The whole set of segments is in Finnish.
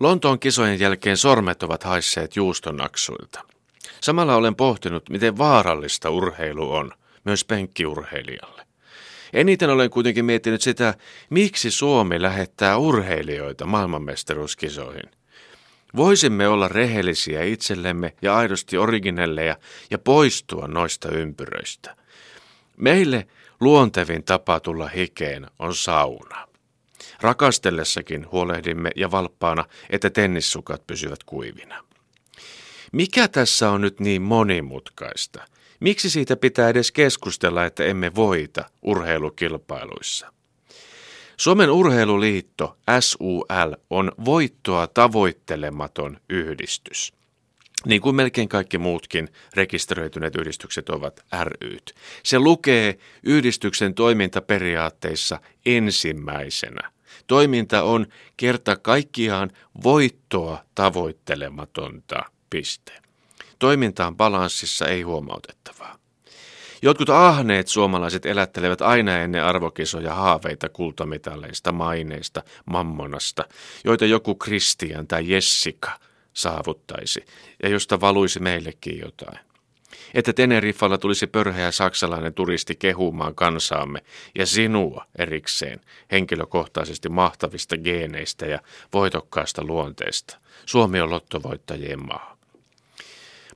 Lontoon kisojen jälkeen sormet ovat haisseet juustonaksuilta. Samalla olen pohtinut, miten vaarallista urheilu on, myös penkkiurheilijalle. Eniten olen kuitenkin miettinyt sitä, miksi Suomi lähettää urheilijoita maailmanmestaruuskisoihin. Voisimme olla rehellisiä itsellemme ja aidosti originelleja ja poistua noista ympyröistä. Meille luontevin tapa tulla hikeen on sauna. Rakastellessakin huolehdimme ja valppaana, että tennissukat pysyvät kuivina. Mikä tässä on nyt niin monimutkaista? Miksi siitä pitää edes keskustella, että emme voita urheilukilpailuissa? Suomen urheiluliitto SUL on voittoa tavoittelematon yhdistys. Niin kuin melkein kaikki muutkin rekisteröityneet yhdistykset ovat ryt. Se lukee yhdistyksen toimintaperiaatteissa ensimmäisenä. Toiminta on kerta kaikkiaan voittoa tavoittelematonta. Piste. Toiminta on balanssissa, ei huomautettavaa. Jotkut ahneet suomalaiset elättelevät aina ennen arvokisoja haaveita kultamitaleista, maineista, mammonasta, joita joku Kristian tai Jessica saavuttaisi ja josta valuisi meillekin jotain. Että Teneriffalla tulisi pörheä saksalainen turisti kehumaan kansaamme ja sinua erikseen henkilökohtaisesti mahtavista geeneistä ja voitokkaasta luonteesta. Suomi on lottovoittajien maa.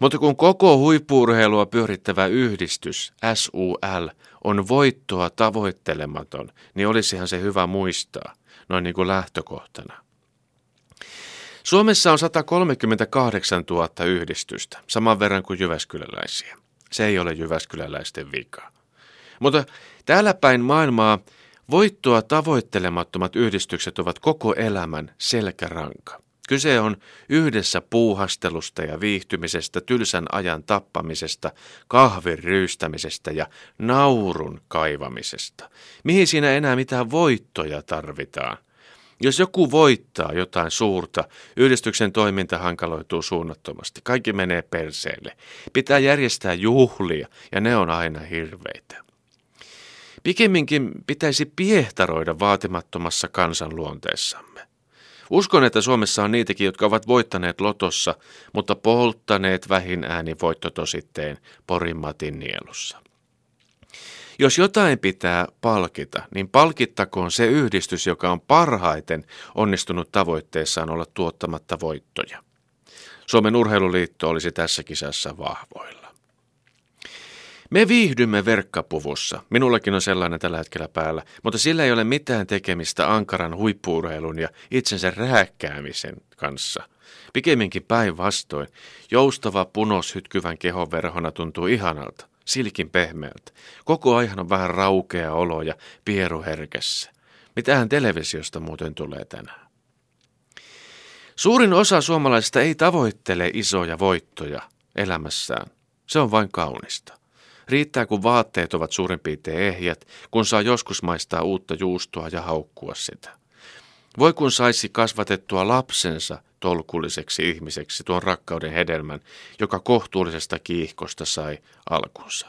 Mutta kun koko huippuurheilua pyörittävä yhdistys, SUL, on voittoa tavoittelematon, niin olisihan se hyvä muistaa, noin niin kuin lähtökohtana. Suomessa on 138 000 yhdistystä, saman verran kuin jyväskyläläisiä. Se ei ole jyväskyläläisten vika. Mutta täällä päin maailmaa voittoa tavoittelemattomat yhdistykset ovat koko elämän selkäranka. Kyse on yhdessä puuhastelusta ja viihtymisestä, tylsän ajan tappamisesta, kahvin ryystämisestä ja naurun kaivamisesta. Mihin siinä enää mitään voittoja tarvitaan? Jos joku voittaa jotain suurta, yhdistyksen toiminta hankaloituu suunnattomasti. Kaikki menee perseelle. Pitää järjestää juhlia ja ne on aina hirveitä. Pikemminkin pitäisi piehtaroida vaatimattomassa kansanluonteessamme. Uskon, että Suomessa on niitäkin, jotka ovat voittaneet lotossa, mutta polttaneet vähin ääni voittotositteen Porin nielussa. Jos jotain pitää palkita, niin palkittakoon se yhdistys, joka on parhaiten onnistunut tavoitteessaan olla tuottamatta voittoja. Suomen urheiluliitto olisi tässä kisassa vahvoilla. Me viihdymme verkkapuvussa. Minullakin on sellainen tällä hetkellä päällä, mutta sillä ei ole mitään tekemistä ankaran huippuurheilun ja itsensä rääkkäämisen kanssa. Pikemminkin päinvastoin. Joustava punos hytkyvän kehon verhona tuntuu ihanalta, silkin pehmeältä. Koko ajan on vähän raukea olo ja pieru herkässä. Mitähän televisiosta muuten tulee tänään? Suurin osa suomalaisista ei tavoittele isoja voittoja elämässään. Se on vain kaunista. Riittää, kun vaatteet ovat suurin piirtein ehjät, kun saa joskus maistaa uutta juustoa ja haukkua sitä. Voi kun saisi kasvatettua lapsensa tolkulliseksi ihmiseksi tuon rakkauden hedelmän, joka kohtuullisesta kiihkosta sai alkunsa.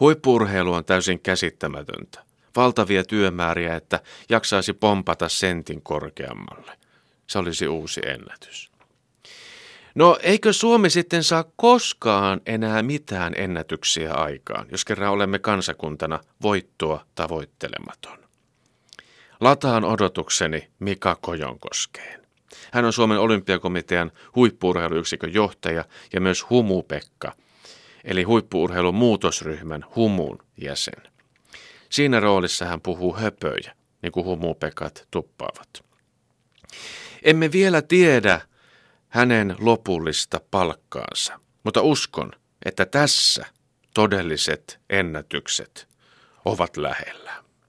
Huippuurheilu on täysin käsittämätöntä. Valtavia työmääriä, että jaksaisi pompata sentin korkeammalle. Se olisi uusi ennätys. No eikö Suomi sitten saa koskaan enää mitään ennätyksiä aikaan, jos kerran olemme kansakuntana voittoa tavoittelematon? Lataan odotukseni Mika Kojonkoskeen. Hän on Suomen olympiakomitean huippuurheiluyksikön johtaja ja myös Humu-Pekka, eli huippuurheilun muutosryhmän Humun jäsen. Siinä roolissa hän puhuu höpöjä, niin kuin Humu-Pekat tuppaavat. Emme vielä tiedä, hänen lopullista palkkaansa. Mutta uskon, että tässä todelliset ennätykset ovat lähellä.